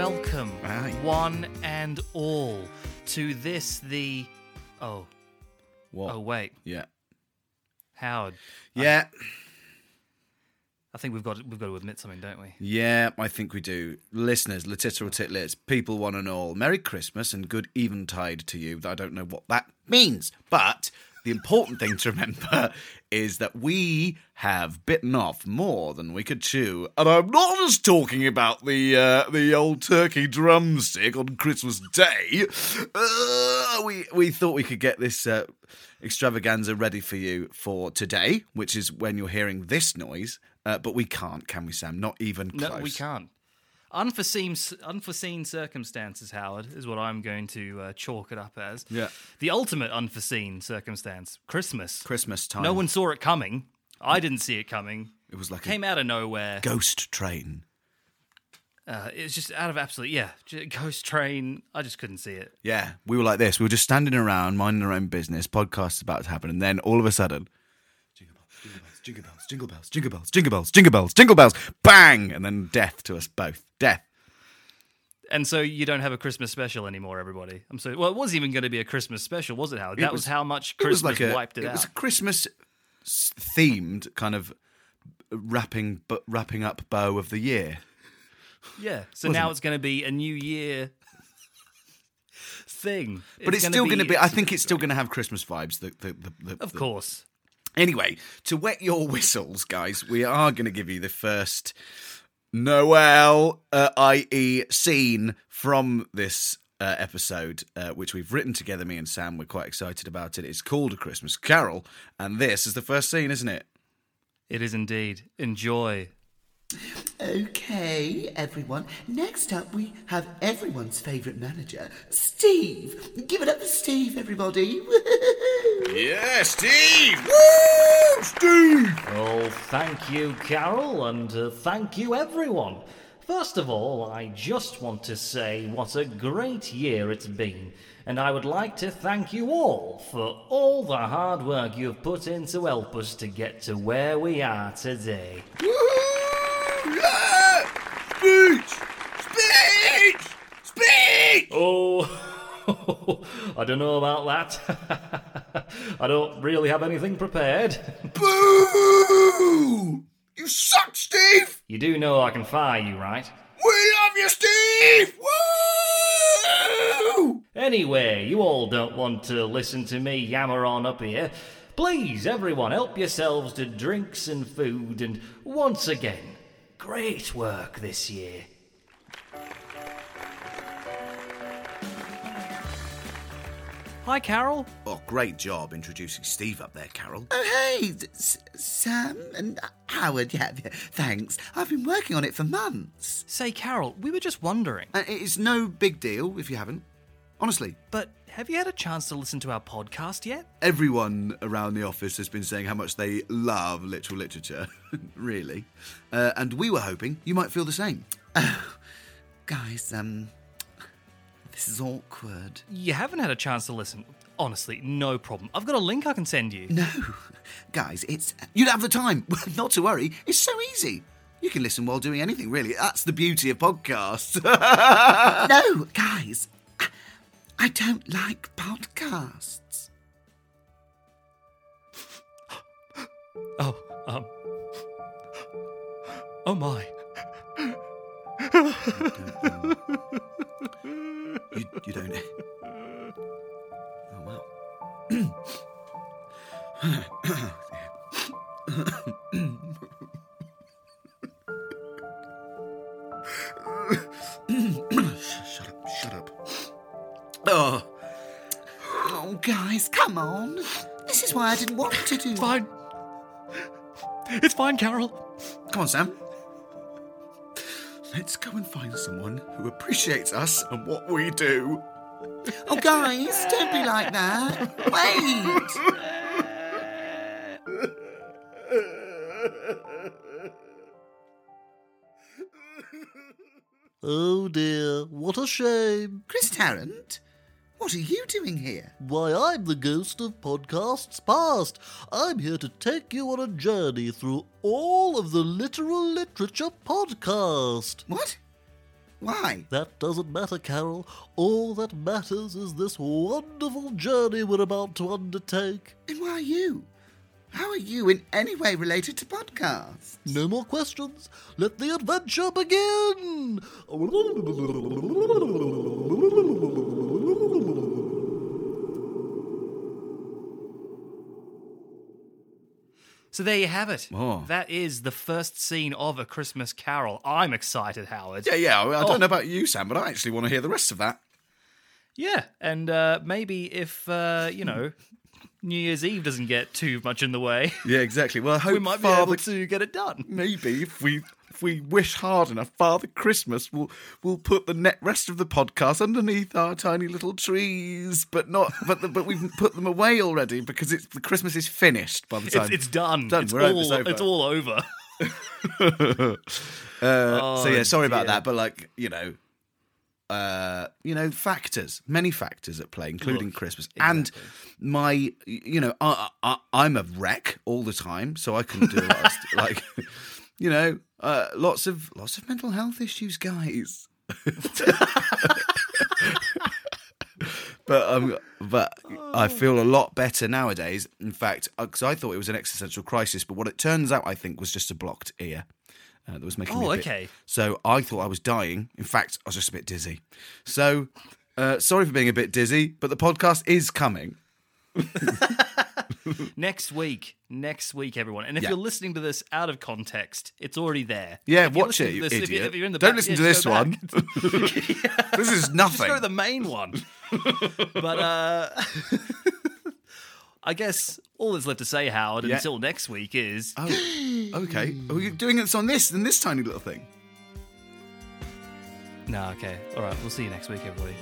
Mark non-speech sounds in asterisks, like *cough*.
welcome, Aye. one and all, to this the. Oh, What? oh wait, Yeah. Howard. Yeah. I think we've got we've got to admit something, don't we? Yeah, I think we do. Listeners, Letitia Titlets, people one and all, Merry Christmas and good eventide to you. I don't know what that means, but the important thing to remember is that we have bitten off more than we could chew. And I'm not just talking about the uh, the old turkey drumstick on Christmas Day. Uh, we we thought we could get this uh, extravaganza ready for you for today, which is when you're hearing this noise. Uh, but we can't, can we, Sam? Not even close. No, we can't. Unforeseen unforeseen circumstances, Howard, is what I'm going to uh, chalk it up as. Yeah. The ultimate unforeseen circumstance: Christmas. Christmas time. No one saw it coming. I didn't see it coming. It was like Came out of nowhere. ghost train. Uh, it was just out of absolute yeah. Ghost train. I just couldn't see it. Yeah, we were like this. We were just standing around, minding our own business. Podcast's about to happen, and then all of a sudden, jingle bells, jingle bells, jingle bells, jingle bells, jingle bells, jingle bells, bang, and then death to us both. Death. And so you don't have a Christmas special anymore, everybody. I'm sorry. well. It wasn't even going to be a Christmas special, was it, Howard? That was, was- how much It was Christmas like a. wiped it, it out. It was a Christmas themed kind of wrapping, but wrapping up bow of the year. Yeah. So Wasn't now it? it's going to be a New Year thing. But it's, still going to be. I think it's still going to have Christmas vibes. The, the, the, the, Of course. Anyway, to wet your *laughs* whistles, guys, we are going to give you the first Noel, uh, i.e., scene from this uh, episode, uh, which we've written together, me and Sam. We're quite excited about it. It's called A Christmas Carol, and this is the first scene, isn't it? It is indeed. Enjoy. Okay, everyone. Next up, we have everyone's favourite manager, Steve. Give it up for Steve, everybody. *laughs* Yeah, Steve! Woo! Steve! Oh, thank you, Carol, and uh, thank you, everyone. First of all, I just want to say what a great year it's been, and I would like to thank you all for all the hard work you've put in to help us to get to where we are today. Woo! Yeah! Speech! Speech! Speech! Oh, *laughs* *laughs* I don't know about that. *laughs* I don't really have anything prepared. *laughs* Boo! You suck, Steve! You do know I can fire you, right? We love you, Steve! Woo! Anyway, you all don't want to listen to me yammer on up here. Please, everyone, help yourselves to drinks and food, and once again, great work this year. Hi, Carol. Oh, great job introducing Steve up there, Carol. oh, hey, S- Sam and Howard. Yeah, yeah, thanks. I've been working on it for months. Say, Carol, we were just wondering, And it's no big deal if you haven't. Honestly, but have you had a chance to listen to our podcast yet? everyone around the office has been saying how much they love literal literature. *laughs* really. Uh, and we were hoping you might feel the same. Oh, *sighs* Guys, um, this is awkward. You haven't had a chance to listen. Honestly, no problem. I've got a link I can send you. No, guys, it's You'd have the time. *laughs* Not to worry. It's so easy. You can listen while doing anything, really. That's the beauty of podcasts. *laughs* no, guys. I- I don't like podcasts. *gasps* Oh, um. *gasps* Oh my. You, you don't. Oh, wow. shut up, shut up. Oh, Oh, guys, come on. This is why I didn't want to do. Fine. It's fine, Carol. come on, Sam. Let's go and find someone who appreciates us and what we do. Oh, guys, don't be like that. Wait. Oh dear, what a shame. Chris Tarrant, what are you doing here? Why, I'm the ghost of podcasts past. I'm here to take you on a journey through all of the literal literature podcast. What? Why? That doesn't matter, Carol. All that matters is this wonderful journey we're about to undertake. And why are you? How are you in any way related to podcasts? No more questions. Let the adventure begin! So there you have it. Oh. That is the first scene of A Christmas Carol. I'm excited, Howard. Yeah, yeah. I Oh. don't know about you, Sam, but I actually want to hear the rest of that. Yeah, and uh, maybe if uh, you know *laughs* New Year's Eve doesn't get too much in the way, Yeah, exactly. Well, I *laughs* hope we might be able to get it done. maybe if we if we wish hard enough, Father Christmas will will put the net rest of the podcast underneath our tiny little trees, but not but the, but we've put them away already because it's the Christmas is finished by the time It's, it's done. Done. It's, We're all, over. it's all over. *laughs* Uh, so yeah, sorry about Oh, that, but like you know, uh, you know, factors, many factors at play, including Look, Christmas and my, you know, I, I I'm a wreck all the time, so I can do a lot of st- like, you know, uh, lots of lots of mental health issues, guys. but um, but I feel a lot better nowadays. In fact, because I thought it was an existential crisis, but what it turns out, I think, was just a blocked ear. Uh, that was making me Oh, bit- okay. so I thought I was dying. In fact, I was just a bit dizzy. So uh, sorry for being a bit dizzy, but the podcast is coming. *laughs* *laughs* next week, next week, everyone. And if Yeah. you're listening to this out of context, it's already there. Yeah, If watch it, listening you to this- if idiot. if you're in the Don't back- listen yeah, to this one. *laughs* this is Just nothing. go to the main one. *laughs* but uh I guess all that's left to say, Howard, Yeah. until next week is Oh, okay. Are we doing this on this in this tiny little thing? No, okay. All right, we'll see you next week, everybody.